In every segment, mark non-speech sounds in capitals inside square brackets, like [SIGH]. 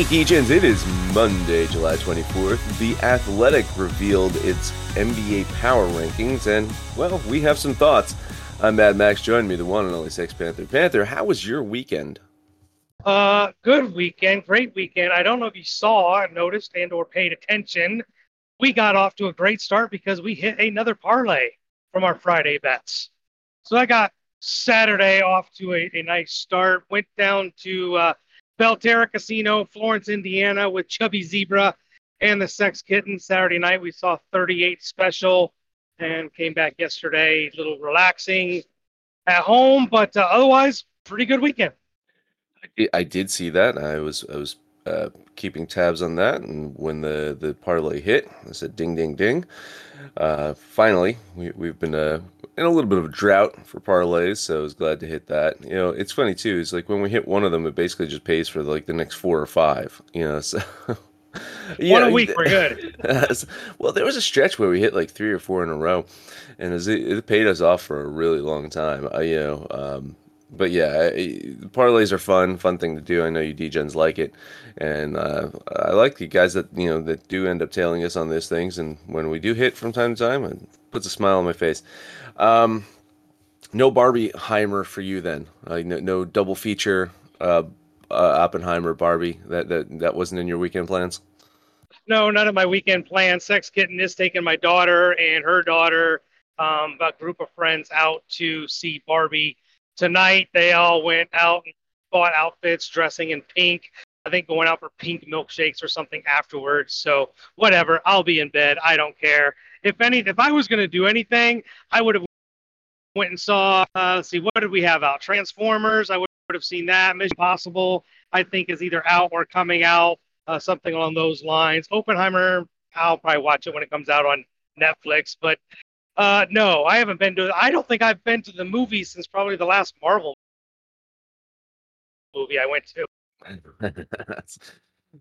Hey, it is Monday, July 24th. The Athletic revealed its NBA power rankings, and, well, we have some thoughts. I'm Mad Max. Join me, the one and only Sex Panther. Panther, how was your weekend? Uh, good weekend, great weekend. I don't know if you saw, noticed, and or paid attention. We got off to a great start because we hit another parlay from our Friday bets. So I got Saturday off to a, a nice start. Went down to uh, Belterra Casino, Florence, Indiana, with Chubby Zebra and the Sex Kitten. Saturday night we saw 38 special and came back yesterday, a little relaxing at home, but uh, otherwise pretty good weekend. I did see that. I was I was uh, keeping tabs on that, and when the the parlay hit, I said ding ding ding. Uh, finally, we we've been in a little bit of a drought for parlays, so I was glad to hit that. You know, it's funny too. It's like when we hit one of them, it basically just pays for like the next four or five. You know, [LAUGHS] so. yeah, one a week, [LAUGHS] we're good. well, there was a stretch where we hit like three or four in a row, and it, paid us off for a really long time. Uh, you know, um, but yeah, parlays are fun, fun thing to do. I know you DGens like it, and uh, I like the guys that you know that do end up tailing us on these things. And when we do hit from time to time, it puts a smile on my face. Um, no Barbieheimer for you then. Uh, no, no, double feature uh, uh, Oppenheimer Barbie. That that that wasn't in your weekend plans. No, none of my weekend plans. Sex Kitten is taking my daughter and her daughter, um, a group of friends out to see Barbie tonight they all went out and bought outfits dressing in pink. I think going out for pink milkshakes or something afterwards. So whatever, I'll be in bed. I don't care. If any, if I was going to do anything, I would have went and saw. Uh, let's see, what did we have out? Transformers. I would have seen that. Mission Possible. I think is either out or coming out. Uh, something along those lines. Oppenheimer. I'll probably watch it when it comes out on Netflix. But uh, no, I haven't been to. I don't think I've been to the movies since probably the last Marvel movie I went to. [LAUGHS]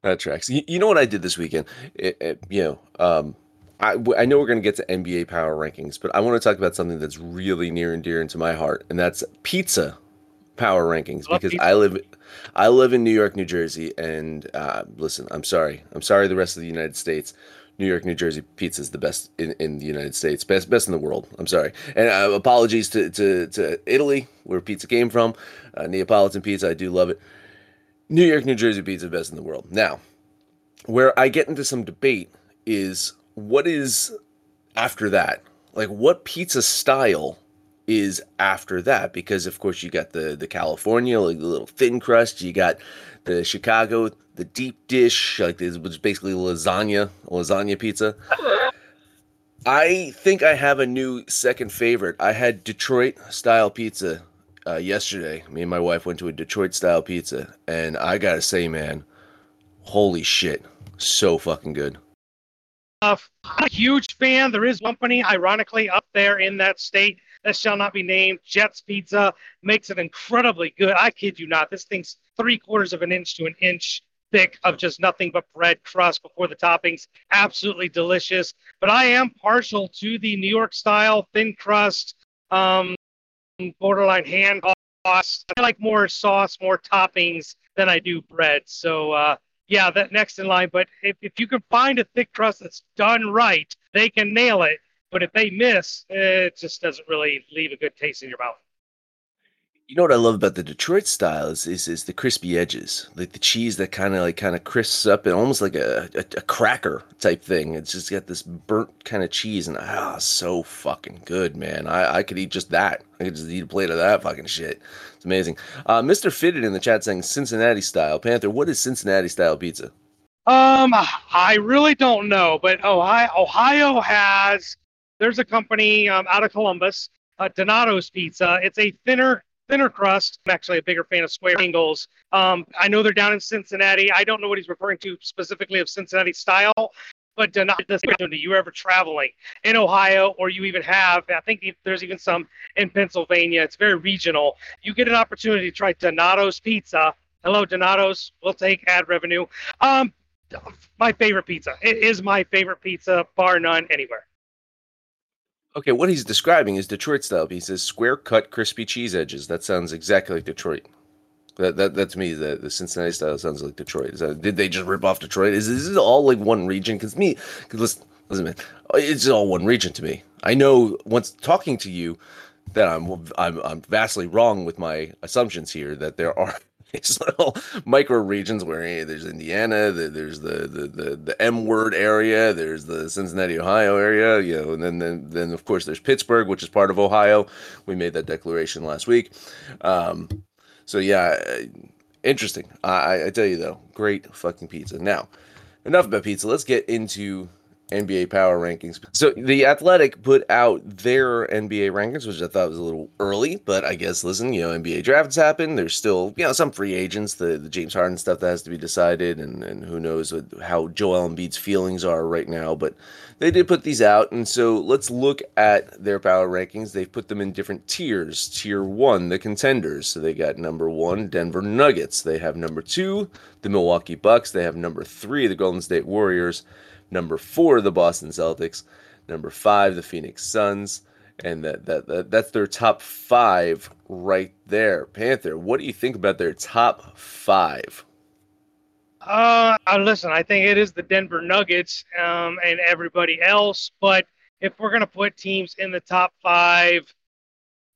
that tracks. You, you, know what I did this weekend? It, it, you know, um, I, I know we're going to get to NBA power rankings, but I want to talk about something that's really near and dear into my heart, and that's pizza power rankings because pizza. I live I live in New York, New Jersey, and uh, listen, I'm sorry, I'm sorry, the rest of the United States. New York, New Jersey pizza is the best in, in the United States, best best in the world. I'm sorry, and uh, apologies to, to, to Italy, where pizza came from. Uh, Neapolitan pizza, I do love it. New York, New Jersey pizza, best in the world. Now, where I get into some debate is what is after that? Like, what pizza style is after that? Because of course you got the the California, like the little thin crust. You got the Chicago, the deep dish, like this was basically lasagna, lasagna pizza. I think I have a new second favorite. I had Detroit style pizza uh, yesterday. Me and my wife went to a Detroit style pizza, and I gotta say, man, holy shit, so fucking good. Uh, I'm a huge fan. There is one company, ironically, up there in that state that shall not be named. Jets Pizza makes it incredibly good. I kid you not. This thing's three quarters of an inch to an inch thick of just nothing but bread crust before the toppings. Absolutely delicious. But I am partial to the New York style thin crust, um, borderline hand tossed. I like more sauce, more toppings than I do bread. So, uh, yeah, that next in line. But if, if you can find a thick crust that's done right, they can nail it. But if they miss, it just doesn't really leave a good taste in your mouth. You know what I love about the Detroit style is is, is the crispy edges, like the cheese that kind of like kind of crisps up and almost like a, a, a, cracker type thing. It's just got this burnt kind of cheese and ah, so fucking good, man. I, I could eat just that. I could just eat a plate of that fucking shit. It's amazing. Uh, Mr. Fitted in the chat saying Cincinnati style Panther. What is Cincinnati style pizza? Um, I really don't know, but Ohio Ohio has. There's a company um, out of Columbus, uh, Donato's Pizza. It's a thinner thinner crust. I'm actually a bigger fan of square angles. Um, I know they're down in Cincinnati. I don't know what he's referring to specifically of Cincinnati style, but do not listen to you ever traveling in Ohio or you even have, I think there's even some in Pennsylvania. It's very regional. You get an opportunity to try Donato's Pizza. Hello, Donato's. We'll take ad revenue. Um, my favorite pizza. It is my favorite pizza, bar none, anywhere. Okay, what he's describing is Detroit style. He says square cut, crispy cheese edges. That sounds exactly like Detroit. That that, that to me, the, the Cincinnati style sounds like Detroit. That, did they just rip off Detroit? Is, is it all like one region? Because me, cause listen, listen, man, it's all one region to me. I know once talking to you that I'm I'm I'm vastly wrong with my assumptions here. That there are [LAUGHS] these little micro regions where hey, there's Indiana, the, there's the, the the the M word area, there's the Cincinnati, Ohio area, you know, and then then then of course there's Pittsburgh, which is part of Ohio. We made that declaration last week. Um, so yeah, interesting. I, I tell you though, great fucking pizza. Now, enough about pizza. Let's get into NBA power rankings. So the Athletic put out their NBA rankings, which I thought was a little early, but I guess listen, you know, NBA drafts happen. There's still, you know, some free agents, the, the James Harden stuff that has to be decided, and, and who knows what, how Joel Embiid's feelings are right now. But they did put these out, and so let's look at their power rankings. They've put them in different tiers. Tier one, the contenders. So they got number one, Denver Nuggets. They have number two, the Milwaukee Bucks. They have number three, the Golden State Warriors. Number four, the Boston Celtics. Number five, the Phoenix Suns. And that, that, that that's their top five right there. Panther, what do you think about their top five? Uh, listen, I think it is the Denver Nuggets um, and everybody else. But if we're going to put teams in the top five,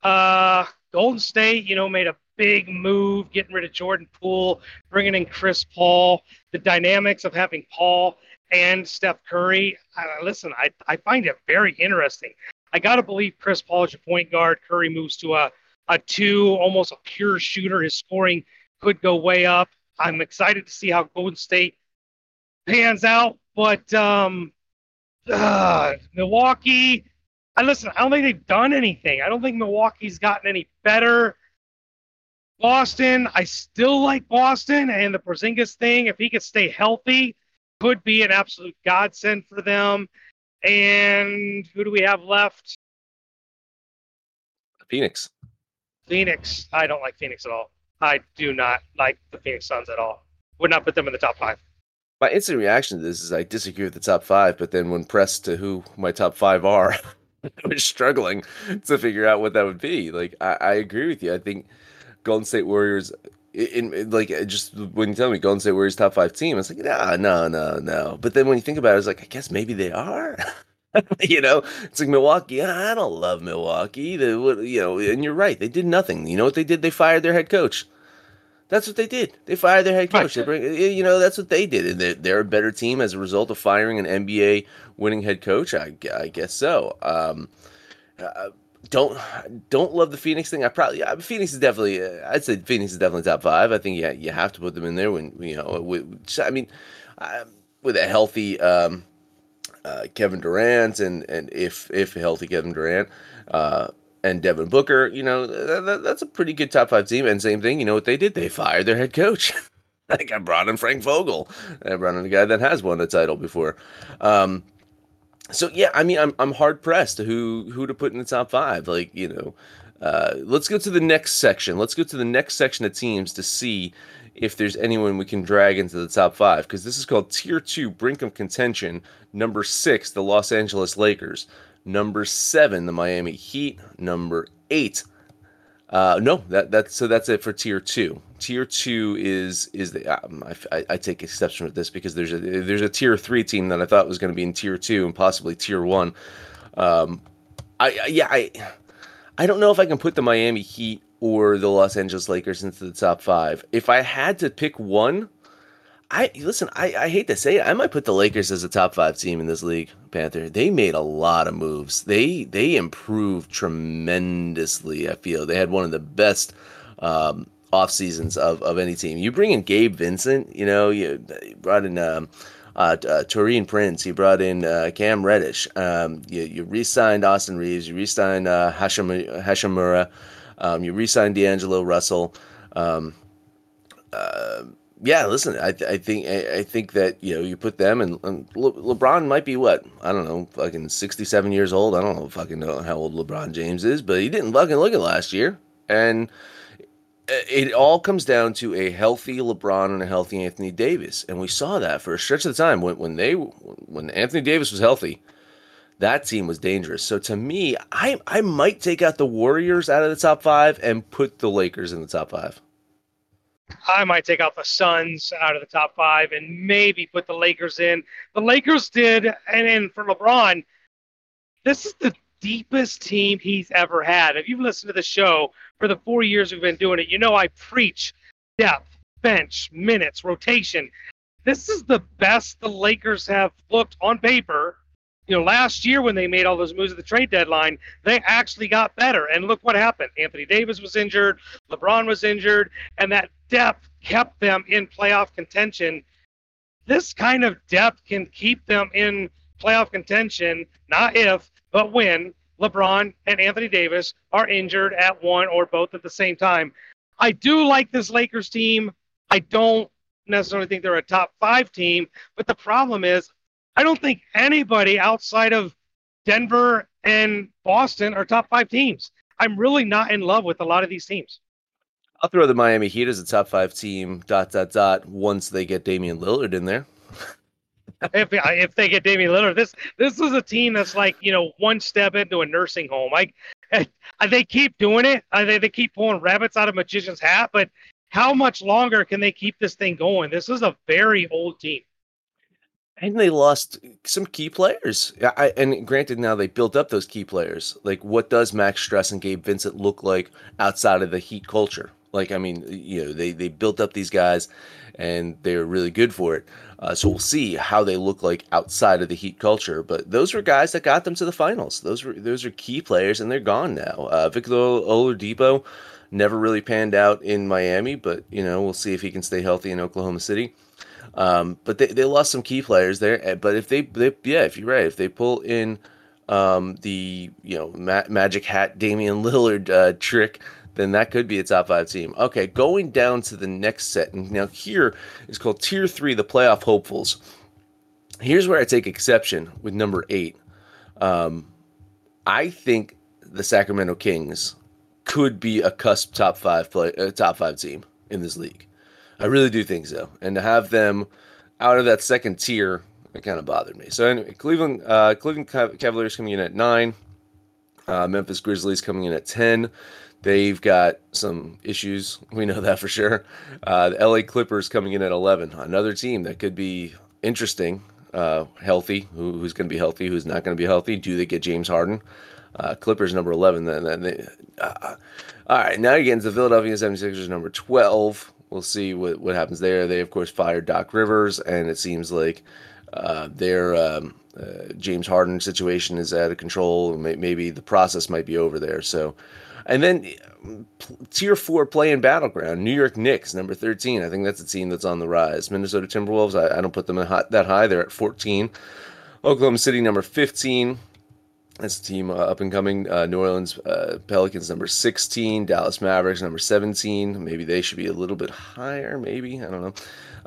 uh, Golden State, you know, made a big move, getting rid of Jordan Poole, bringing in Chris Paul. The dynamics of having Paul and Steph Curry. Uh, listen, I, I find it very interesting. I got to believe Chris Paul is your point guard. Curry moves to a, a two, almost a pure shooter. His scoring could go way up. I'm excited to see how Golden State pans out. But um, uh, Milwaukee, I listen, I don't think they've done anything. I don't think Milwaukee's gotten any better. Boston, I still like Boston and the Porzingis thing. If he could stay healthy, could be an absolute godsend for them. And who do we have left? Phoenix. Phoenix. I don't like Phoenix at all. I do not like the Phoenix Suns at all. Would not put them in the top five. My instant reaction to this is I disagree with the top five, but then when pressed to who my top five are, [LAUGHS] I was struggling to figure out what that would be. Like I, I agree with you. I think Golden State Warriors in, in, like uh, just when you tell me Golden State Warriors top five team, it's like no, no, no, no. But then when you think about it, it's like I guess maybe they are. [LAUGHS] [LAUGHS] you know, it's like Milwaukee. I don't love Milwaukee. The you know, and you're right. They did nothing. You know what they did? They fired their head coach. That's what they did. They fired their head coach. They bring, you know, that's what they did. And they're, they're a better team as a result of firing an NBA winning head coach. I, I guess so. Um, uh, don't don't love the Phoenix thing. I probably yeah, Phoenix is definitely. Uh, I'd say Phoenix is definitely top five. I think yeah, you have to put them in there when you know. With, I mean, uh, with a healthy um, uh, Kevin Durant and and if if healthy Kevin Durant. Uh, and Devin Booker, you know, that, that's a pretty good top five team. And same thing, you know what they did? They fired their head coach. [LAUGHS] like I brought in Frank Vogel. I brought in a guy that has won a title before. Um, so yeah, I mean, I'm I'm hard pressed who who to put in the top five. Like you know, Uh, let's go to the next section. Let's go to the next section of teams to see if there's anyone we can drag into the top five because this is called Tier Two Brink of Contention. Number six, the Los Angeles Lakers. Number seven, the Miami Heat. Number eight. Uh, no, that that's so that's it for tier two. Tier two is is the um, I, I, take exception with this because there's a there's a tier three team that I thought was going to be in tier two and possibly tier one. Um, I yeah I I don't know if I can put the Miami Heat or the Los Angeles Lakers into the top five. If I had to pick one, I listen. I, I hate to say it. I might put the Lakers as a top five team in this league. Panther. They made a lot of moves. They they improved tremendously. I feel they had one of the best um, off seasons of, of any team. You bring in Gabe Vincent. You know you, brought in. Um, uh, uh, Prince. You brought in uh, Cam Reddish. Um, you, you re-signed Austin Reaves. You re-signed uh, Hashim, Hachimura. Um, you re-signed D'Angelo Russell. Um, uh, yeah, listen, I, I think I, I, think that you know you put them and, and Le- LeBron might be what I don't know, fucking sixty-seven years old. I don't know, fucking know how old LeBron James is, but he didn't fucking look it last year, and it all comes down to a healthy LeBron and a healthy Anthony Davis, and we saw that for a stretch of the time when when they when Anthony Davis was healthy, that team was dangerous. So to me, I I might take out the Warriors out of the top five and put the Lakers in the top five. I might take out the Suns out of the top five and maybe put the Lakers in. The Lakers did, and then for LeBron, this is the deepest team he's ever had. If you've listened to the show for the four years we've been doing it, you know I preach depth, bench, minutes, rotation. This is the best the Lakers have looked on paper you know, last year when they made all those moves at the trade deadline, they actually got better. And look what happened. Anthony Davis was injured, LeBron was injured, and that depth kept them in playoff contention. This kind of depth can keep them in playoff contention, not if, but when LeBron and Anthony Davis are injured at one or both at the same time. I do like this Lakers team. I don't necessarily think they're a top five team, but the problem is I don't think anybody outside of Denver and Boston are top five teams. I'm really not in love with a lot of these teams. I'll throw the Miami Heat as a top five team. Dot dot dot. Once they get Damian Lillard in there. [LAUGHS] if if they get Damian Lillard, this this is a team that's like you know one step into a nursing home. Like [LAUGHS] they keep doing it. I They they keep pulling rabbits out of magician's hat. But how much longer can they keep this thing going? This is a very old team and they lost some key players. I, and granted, now they built up those key players. Like, what does Max Strus and Gabe Vincent look like outside of the Heat culture? Like, I mean, you know, they they built up these guys, and they're really good for it. Uh, so we'll see how they look like outside of the Heat culture. But those were guys that got them to the finals. Those were those are key players, and they're gone now. Uh, Victor Oladipo never really panned out in Miami, but you know, we'll see if he can stay healthy in Oklahoma City. Um, but they, they lost some key players there. Eh, but if they, they yeah, if you're right, if they pull in um, the you know ma- magic hat Damian Lillard uh, trick, then that could be a top five team. Okay, going down to the next set, and now here is called Tier Three, the playoff hopefuls. Here's where I take exception with number eight. Um, I think the Sacramento Kings could be a cusp top five play, uh, top five team in this league. I really do think so. And to have them out of that second tier, it kind of bothered me. So anyway, Cleveland, uh, Cleveland Cavaliers coming in at nine. Uh, Memphis Grizzlies coming in at ten. They've got some issues. [LAUGHS] We know that for sure. Uh, the LA Clippers coming in at 11. Another team that could be interesting, uh, healthy. Who, who's going to be healthy? Who's not going to be healthy? Do they get James Harden? Uh, Clippers number 11. Then, then they, uh, all right, now into the Philadelphia 76ers number 12 we'll see what, what happens there. They, of course, fired Doc Rivers, and it seems like uh, their um, uh, James Harden situation is out of control. Maybe the process might be over there. So, and then tier four play in battleground, New York Knicks, number 13. I think that's a team that's on the rise. Minnesota Timberwolves, I, I don't put them hot, that high. They're at 14. Oklahoma City, number 15. That's the team uh, up and coming. Uh, New Orleans uh, Pelicans number 16, Dallas Mavericks number 17. Maybe they should be a little bit higher. Maybe I don't know.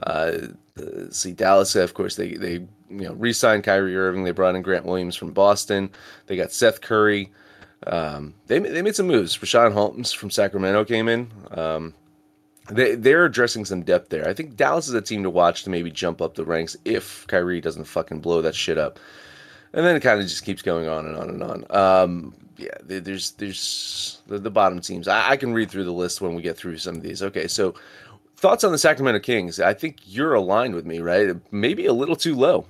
Uh, see Dallas, of course, they they you know re-signed Kyrie Irving. They brought in Grant Williams from Boston. They got Seth Curry. Um, they they made some moves. Richaun Holmes from Sacramento came in. Um, they they're addressing some depth there. I think Dallas is a team to watch to maybe jump up the ranks if Kyrie doesn't fucking blow that shit up. And then it kind of just keeps going on and on and on. Um, yeah, there's there's the, the bottom teams. I, I, can read through the list when we get through some of these. Okay, so thoughts on the Sacramento Kings? I think you're aligned with me, right? Maybe a little too low.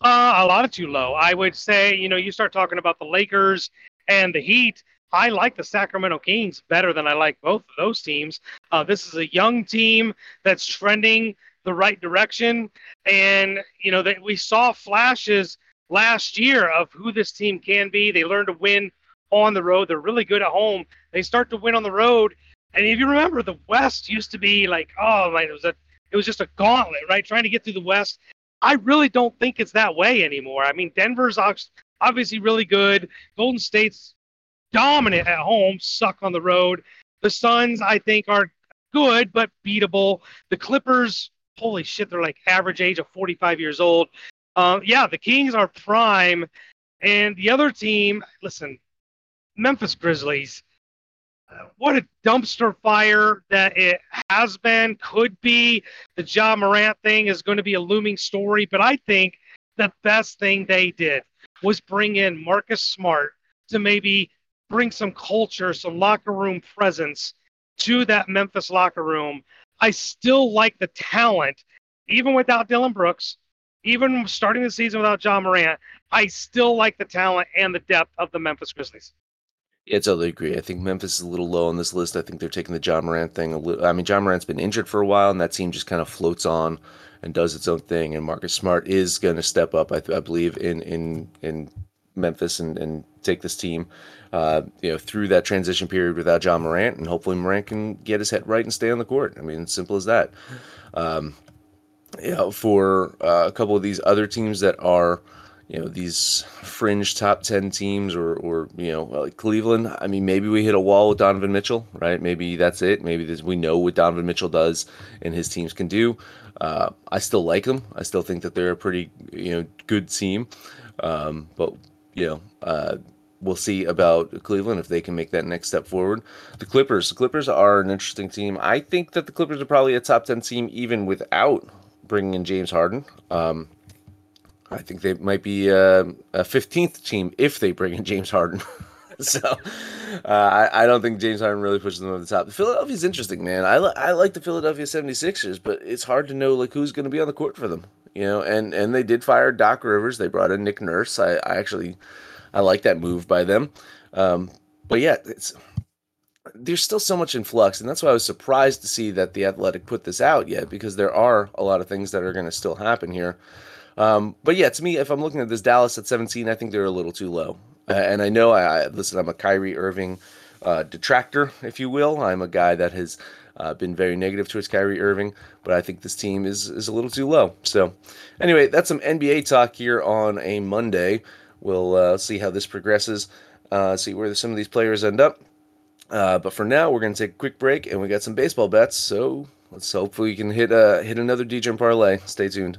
Uh, a lot of too low. I would say, you know, you start talking about the Lakers and the Heat. I like the Sacramento Kings better than I like both of those teams. Uh, this is a young team that's trending the right direction, and you know that we saw flashes last year of who this team can be. They learned to win on the road. They're really good at home. They start to win on the road, and if you remember, the West used to be like, oh, it was a, it was just a gauntlet, right? Trying to get through the West. I really don't think it's that way anymore. I mean, Denver's obviously really good. Golden State's dominant at home, suck on the road. The Suns, I think, are good but beatable. The Clippers, holy shit, they're like average age of 45 years old. Um, yeah, the Kings are prime, and the other team, listen, Memphis Grizzlies. Uh, what a dumpster fire that it has been, could be. The Ja Morant thing is going to be a looming story, but I think the best thing they did was bring in Marcus Smart to maybe bring some culture, some locker room presence to that Memphis locker room. I still like the talent, even without Dillon Brooks, even starting the season without Ja Morant. I still like the talent and the depth of the Memphis Grizzlies. Yeah, totally agree. I think Memphis is a little low on this list. I think they're taking the Ja Morant thing a little. I mean, John Morant's been injured for a while, and that team just kind of floats on and does its own thing. And Marcus Smart is going to step up, I, I, believe, in in in Memphis and, and take this team, uh, you know, through that transition period without Ja Morant, and hopefully Morant can get his head right and stay on the court. I mean, simple as that. Um, you know, for uh, a couple of these other teams that are, you know, these fringe top ten teams, or or you know, like Cleveland. I mean, maybe we hit a wall with Donovan Mitchell, right? Maybe that's it. Maybe this, we know what Donovan Mitchell does and his teams can do. Uh, I still like them. I still think that they're a pretty you know good team. Um, but you know, uh, we'll see about Cleveland if they can make that next step forward. The Clippers, the Clippers are an interesting team. I think that the Clippers are probably a top ten team even without bringing in James Harden. Um, I think they might be uh, a fifteenth team if they bring in James Harden. [LAUGHS] [LAUGHS] so uh, I, I, don't think James Harden really pushes them over the top. Philadelphia's interesting, man. I, li- I like the Philadelphia 76ers, but it's hard to know like who's going to be on the court for them you know, and and they did fire Doc Rivers. They brought in Nick Nurse. I, I actually I like that move by them. Um, but yeah, it's there's still so much in flux, and that's why I was surprised to see that the Athletic put this out yet, because there are a lot of things that are going to still happen here. Um, but yeah, to me, if I'm looking at this Dallas at 17, I think they're a little too low. Uh, and I know I, I listen. I'm a Kyrie Irving uh, detractor, if you will. I'm a guy that has uh, been very negative towards Kyrie Irving, but I think this team is is a little too low. So, anyway, that's some NBA talk here on a Monday. We'll uh, see how this progresses, uh, see where some of these players end up. Uh, but for now, we're going to take a quick break, and we got some baseball bets. So let's hopefully we can hit hit another DJ parlay. Stay tuned.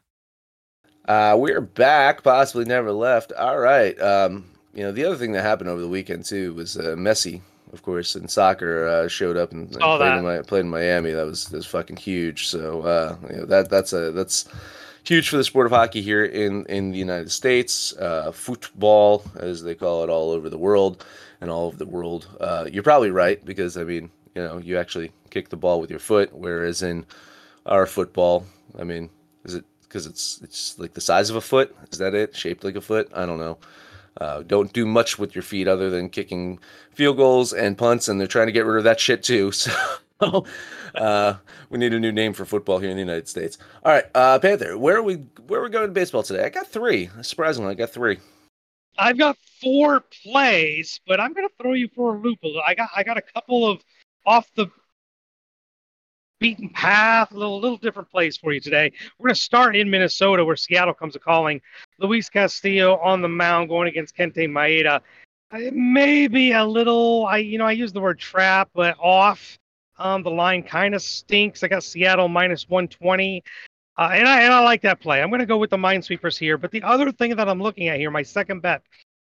Uh, we're back, possibly never left. All right. Um, you know, the other thing that happened over the weekend, too, was uh, Messi, of course, in soccer, uh, showed up and, and played, in my, played in Miami. That was, that was fucking huge. So, uh, you know, that that's a, that's huge for the sport of hockey here in, in the United States. Uh, football, as they call it all over the world and all over the world. Uh, you're probably right because, I mean, you know, you actually kick the ball with your foot, whereas in our football, I mean, is it because it's it's like the size of a foot? Is that it? Shaped like a foot? I don't know. Uh, don't do much with your feet other than kicking field goals and punts, and they're trying to get rid of that shit too. [LAUGHS] So uh, we need a new name for football here in the United States. All right, uh, Panther, where are we? Where are we going to baseball today? I got three. Surprisingly, I got three. I've got four plays, but I'm going to throw you for a loop. I got I got a couple of off the beaten path, a little, little different place for you today. We're going to start in Minnesota, where Seattle comes a calling. Luis Castillo on the mound going against Kenta Maeda. Maybe a little, I you know, I use the word trap, but off. Um, the line kind of stinks. I got Seattle minus 120. Uh, and I and I like that play. I'm going to go with the Minesweepers here. But the other thing that I'm looking at here, my second bet,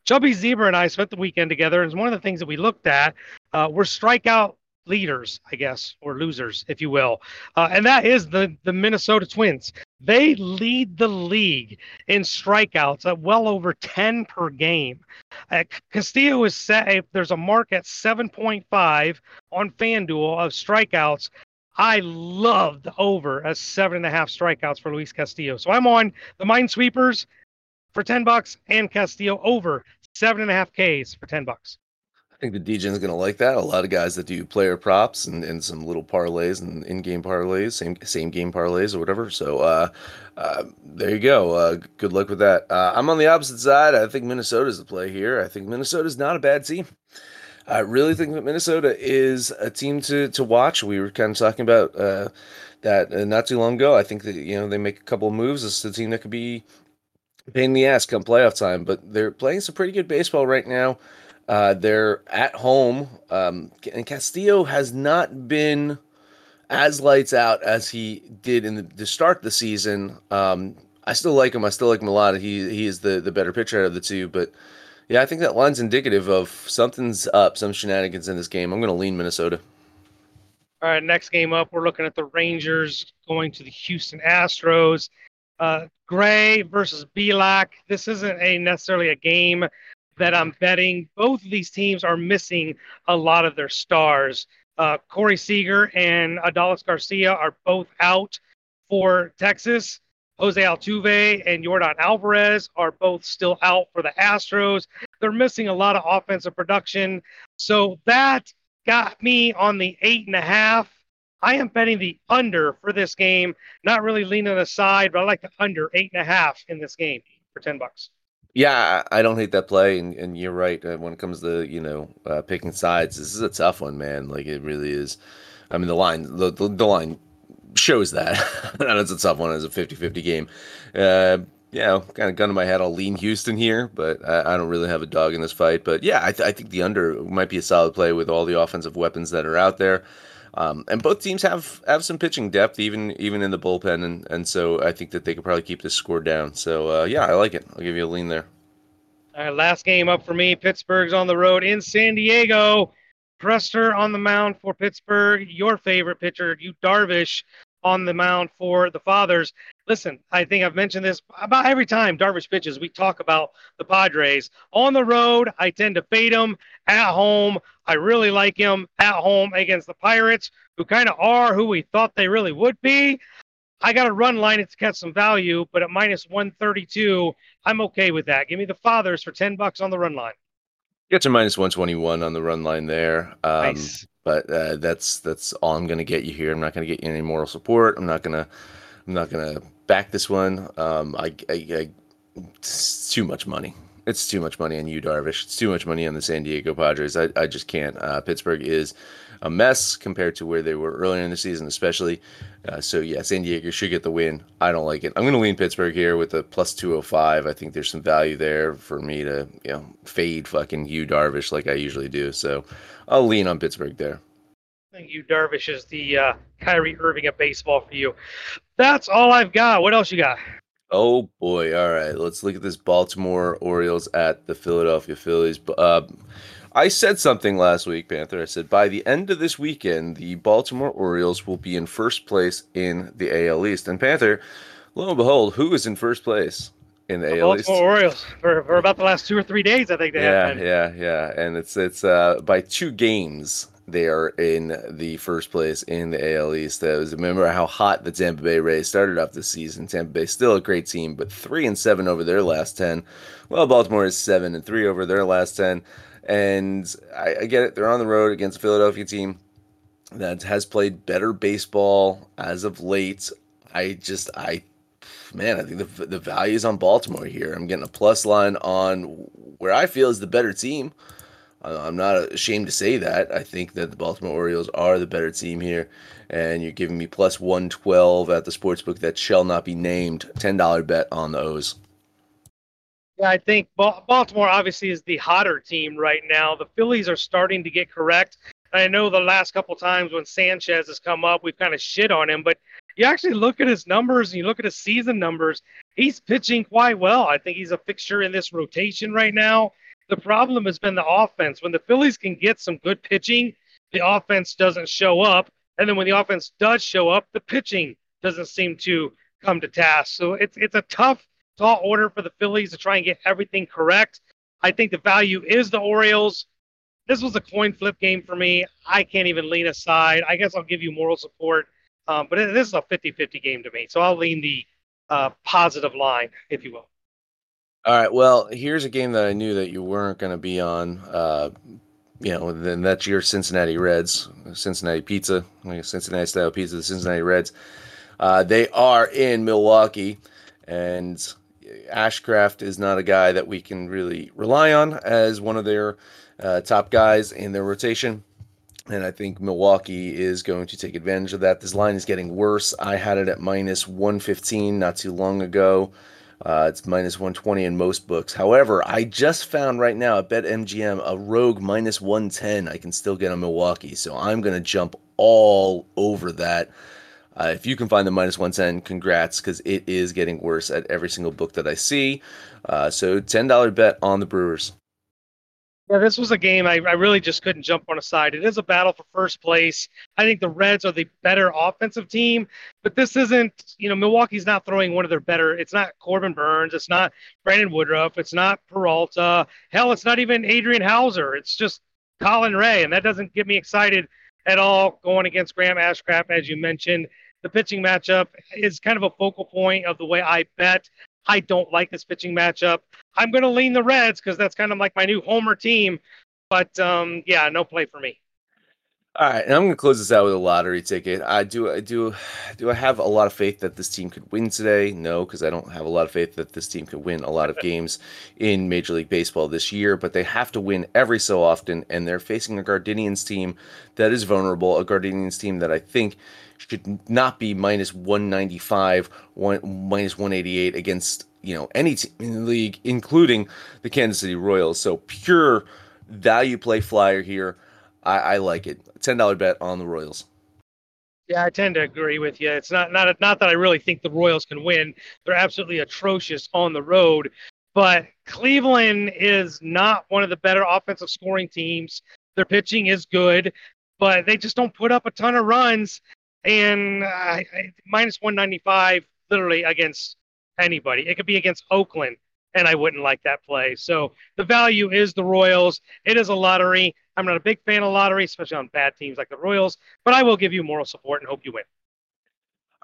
Chubby Zebra and I spent the weekend together, and one of the things that we looked at uh, were strikeout leaders, I guess, or losers, if you will, uh, and that is the the Minnesota Twins. They lead the league in strikeouts at well over 10 per game. Uh, Castillo is set. There's a mark at 7.5 on FanDuel of strikeouts, I love the over as seven and a half strikeouts for Luis Castillo. So I'm on the Minesweepers for 10 bucks and Castillo over seven and a half Ks for 10 bucks. I think the is going to like that. A lot of guys that do player props and, and some little parlays and in-game parlays, same same game parlays or whatever. So uh, uh, there you go. Uh, good luck with that. Uh, I'm on the opposite side. I think Minnesota's the play here. I think Minnesota's not a bad team. I really think that Minnesota is a team to to watch. We were kind of talking about uh, that uh, not too long ago. I think that you know they make a couple of moves. It's a team that could be pain in the ass come playoff time, but they're playing some pretty good baseball right now. Uh, they're at home, um, and Castillo has not been as lights out as he did in the, the start the season. Um, I still like him. I still like him a lot. He he is the the better pitcher out of the two, but yeah, I think that line's indicative of something's up, some shenanigans in this game. I'm going to lean Minnesota. All right, next game up, we're looking at the Rangers going to the Houston Astros. Uh, Gray versus Bielak. This isn't a necessarily a game that I'm betting. Both of these teams are missing a lot of their stars. Uh, Corey Seager and Adolis Garcia are both out for Texas. Jose Altuve and Yordan Alvarez are both still out for the Astros. They're missing a lot of offensive production. So that got me on the eight and a half. I am betting the under for this game. Not really leaning aside, but I like the under eight and a half in this game for 10 bucks. Yeah, I don't hate that play, and, and you're right. Uh, when it comes to you know uh, picking sides, this is a tough one, man. Like it really is. I mean, the line the, the, the line shows that. [LAUGHS] and it's a tough one. It's a 50-50 game. Uh, yeah, kind of gun to my head. I'll lean Houston here, but I, I don't really have a dog in this fight. But yeah, I, th- I think the under might be a solid play with all the offensive weapons that are out there. Um, and both teams have have some pitching depth, even even in the bullpen, and and so I think that they could probably keep this score down. So uh, yeah, I like it. I'll give you a lean there. All right, last game up for me. Pittsburgh's on the road in San Diego. Priester on the mound for Pittsburgh. Your favorite pitcher, Yu Darvish, on the mound for the Fathers. Listen, I think I've mentioned this about every time Darvish pitches. We talk about the Padres. On the road, I tend to fade him. At home, I really like him at home against the Pirates, who kind of are who we thought they really would be. I got a run line to catch some value, but at minus 132, I'm okay with that. Give me the Fathers for 10 bucks on the run line. Get you minus 121 on the run line there. Um, Nice. But uh, that's that's all I'm going to get you here. I'm not going to get you any moral support. I'm not going to I'm not going to back this one. Um, I, I, I it's too much money. It's too much money on Yu Darvish. It's too much money on the San Diego Padres. I, I just can't. Uh, Pittsburgh is a mess compared to where they were earlier in the season, especially. Uh, so yeah, San Diego should get the win. I don't like it. I'm going to lean Pittsburgh here with a plus 205. I think there's some value there for me to you know fade fucking Yu Darvish like I usually do. So I'll lean on Pittsburgh there. I think Yu Darvish is the uh, Kyrie Irving of baseball for you. That's all I've got. What else you got? Oh boy! All right, let's look at this Baltimore Orioles at the Philadelphia Phillies. Uh, I said something last week, Panther. I said by the end of this weekend, the Baltimore Orioles will be in first place in the AL East. And Panther, lo and behold, who is in first place in the AL East? Baltimore Orioles for, for about the last two or three days. I think they Yeah, have been. yeah, yeah. And it's it's uh, by two games they are in the first place in the AL East. That was remember how hot the Tampa Bay Rays started off this season. Tampa Bay still a great team, but three and seven over their last ten. Well, Baltimore is seven and three over their last ten. And I, I get it; they're on the road against a Philadelphia team that has played better baseball as of late. I just I man, I think the the value is on Baltimore here. I'm getting a plus line on where I feel is the better team. I'm not ashamed to say that. I think that the Baltimore Orioles are the better team here, and you're giving me plus 112 at the sportsbook that shall not be named. $10 bet on the O's. Yeah, I think Baltimore obviously is the hotter team right now. The Phillies are starting to get correct. I know the last couple times when Sanchez has come up, we've kind of shit on him, but you actually look at his numbers and you look at his season numbers, he's pitching quite well. I think he's a fixture in this rotation right now. The problem has been the offense. When the Phillies can get some good pitching, the offense doesn't show up. And then when the offense does show up, the pitching doesn't seem to come to task. So it's it's a tough tall order for the Phillies to try and get everything correct. I think the value is the Orioles. This was a coin flip game for me. I can't even lean aside. I guess I'll give you moral support, um, but this is a 50 50 game to me. So I'll lean the uh, positive line, if you will. All right. Well, here's a game that I knew that you weren't going to be on. Uh, you know, then that's your Cincinnati Reds, Cincinnati Pizza, Cincinnati style pizza, the Cincinnati Reds. Uh, they are in Milwaukee, and Ashcraft is not a guy that we can really rely on as one of their uh, top guys in their rotation. And I think Milwaukee is going to take advantage of that. This line is getting worse. I had it at minus 115 not too long ago. Uh, it's minus 120 in most books. However, I just found right now at BetMGM a rogue minus 110. I can still get on Milwaukee. So I'm going to jump all over that. Uh, if you can find the minus 110, congrats, because it is getting worse at every single book that I see. Uh, so $10 bet on the Brewers. Yeah, this was a game I, I really just couldn't jump on a side. It is a battle for first place. I think the Reds are the better offensive team, but this isn't, you know, Milwaukee's not throwing one of their better. It's not Corbin Burnes. It's not Brandon Woodruff. It's not Peralta. Hell, it's not even Adrian Houser. It's just Colin Rea, and that doesn't get me excited at all going against Graham Ashcraft, as you mentioned. The pitching matchup is kind of a focal point of the way I bet. I don't like this pitching matchup. I'm going to lean the Reds because that's kind of like my new homer team. But um, yeah, no play for me. All right, and I'm going to close this out with a lottery ticket. I do, I do, do I have a lot of faith that this team could win today? No, because I don't have a lot of faith that this team could win a lot of games in Major League Baseball this year. But they have to win every so often, and they're facing a Gardenians team that is vulnerable. A Gardenians team that I think should not be minus 195, one, minus 188 against you know any team in the league, including the Kansas City Royals. So pure value play flyer here. I, I like it. Ten dollar bet on the Royals. Yeah, I tend to agree with you. It's not not not that I really think the Royals can win. They're absolutely atrocious on the road. But Cleveland is not one of the better offensive scoring teams. Their pitching is good, but they just don't put up a ton of runs. And uh, minus 195 literally against anybody. It could be against Oakland, and I wouldn't like that play. So the value is the Royals. It is a lottery. I'm not a big fan of lottery, especially on bad teams like the Royals, but I will give you moral support and hope you win.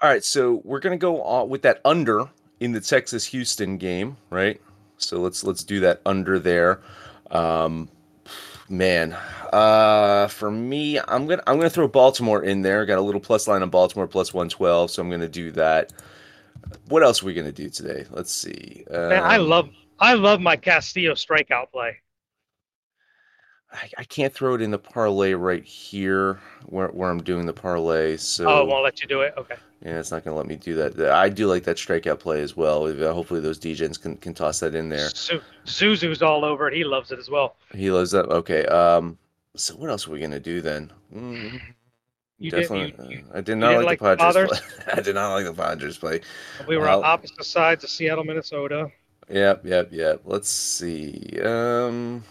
All right, so we're gonna go on with that under in the Texas Houston game, right? So let's let's do that under there. Um, man, uh, for me, I'm gonna I'm gonna throw Baltimore in there. Got a little plus line on Baltimore plus 112, so I'm gonna do that. What else are we gonna do today? Let's see. Um, man, I love I love my Castillo strikeout play. I, I, can't throw it in the parlay right here where, where I'm doing the parlay. So oh, it won't let you do it. Okay. Yeah, it's not going to let me do that. I do like that strikeout play as well. Uh, hopefully, those DJs can, can toss that in there. Zuzu's all over it. He loves it as well. He loves that. Okay. Um. So what else are we going to do then? Mm, you definitely. Did, you, you, uh, I did not like, like, the Padres. Play. [LAUGHS] I did not like the Padres play. We were uh, on opposite sides of Seattle, Minnesota. Yep, yep, yep. Let's see. Um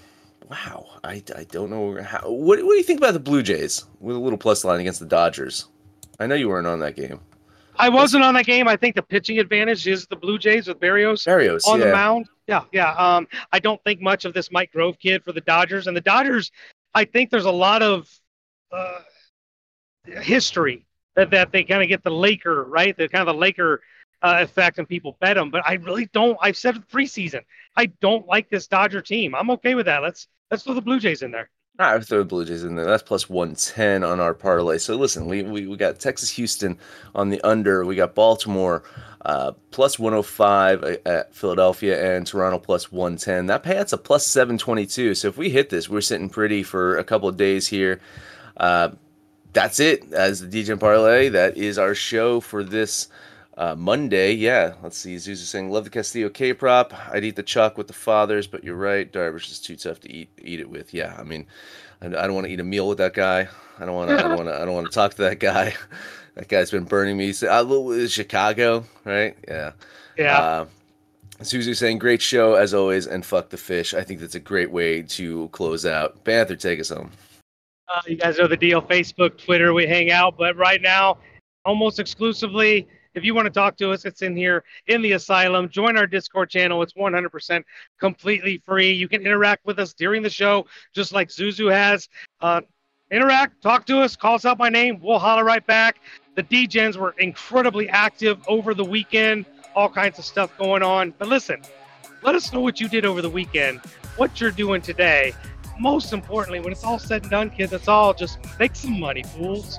wow, I, I don't know how. What, what do you think about the Blue Jays with a little plus line against the Dodgers? I know you weren't on that game. I wasn't on that game. I think the pitching advantage is the Blue Jays with Barrios, Berrios on yeah. the mound. Yeah, yeah. Um, I don't think much of this Mike Grove kid for the Dodgers, and the Dodgers. I think there's a lot of uh, history that that they kind of get the Laker right, the kind of the Laker uh, effect, and people bet them. But I really don't. I've said preseason. I don't like this Dodger team. I'm okay with that. Let's let's throw the Blue Jays in there. All right, throw the Blue Jays in there. That's plus 110 on our parlay. So listen, we, we, we got Texas Houston on the under. We got Baltimore uh, plus 105 at Philadelphia and Toronto plus 110. That payout's a plus 722. So if we hit this, we're sitting pretty for a couple of days here. Uh, that's it as the DJ parlay. That is our show for this uh, Monday, yeah, let's see. Zuzu saying, "Love the Castillo K prop. I'd eat the chalk with the fathers, but you're right. Darvish is too tough to eat eat it with. Yeah, I mean, I, I don't want to eat a meal with that guy. I don't want to. I don't want to. I don't want to talk to that guy. [LAUGHS] that guy's been burning me. So, uh, Chicago, right? Yeah. Yeah. Uh, Zuzu saying, "Great show as always, and fuck the fish." I think that's a great way to close out. Panther, take us home. Uh, you guys know the deal. Facebook, Twitter, we hang out, but right now, almost exclusively if you want to talk to us, it's in here in the asylum. Join our Discord channel. It's 100% completely free. You can interact with us during the show, just like Zuzu has. Uh, interact, talk to us, call us out by name. We'll holler right back. The DGens were incredibly active over the weekend, all kinds of stuff going on. But listen, let us know what you did over the weekend, what you're doing today. Most importantly, when it's all said and done, kids, it's all just make some money, fools.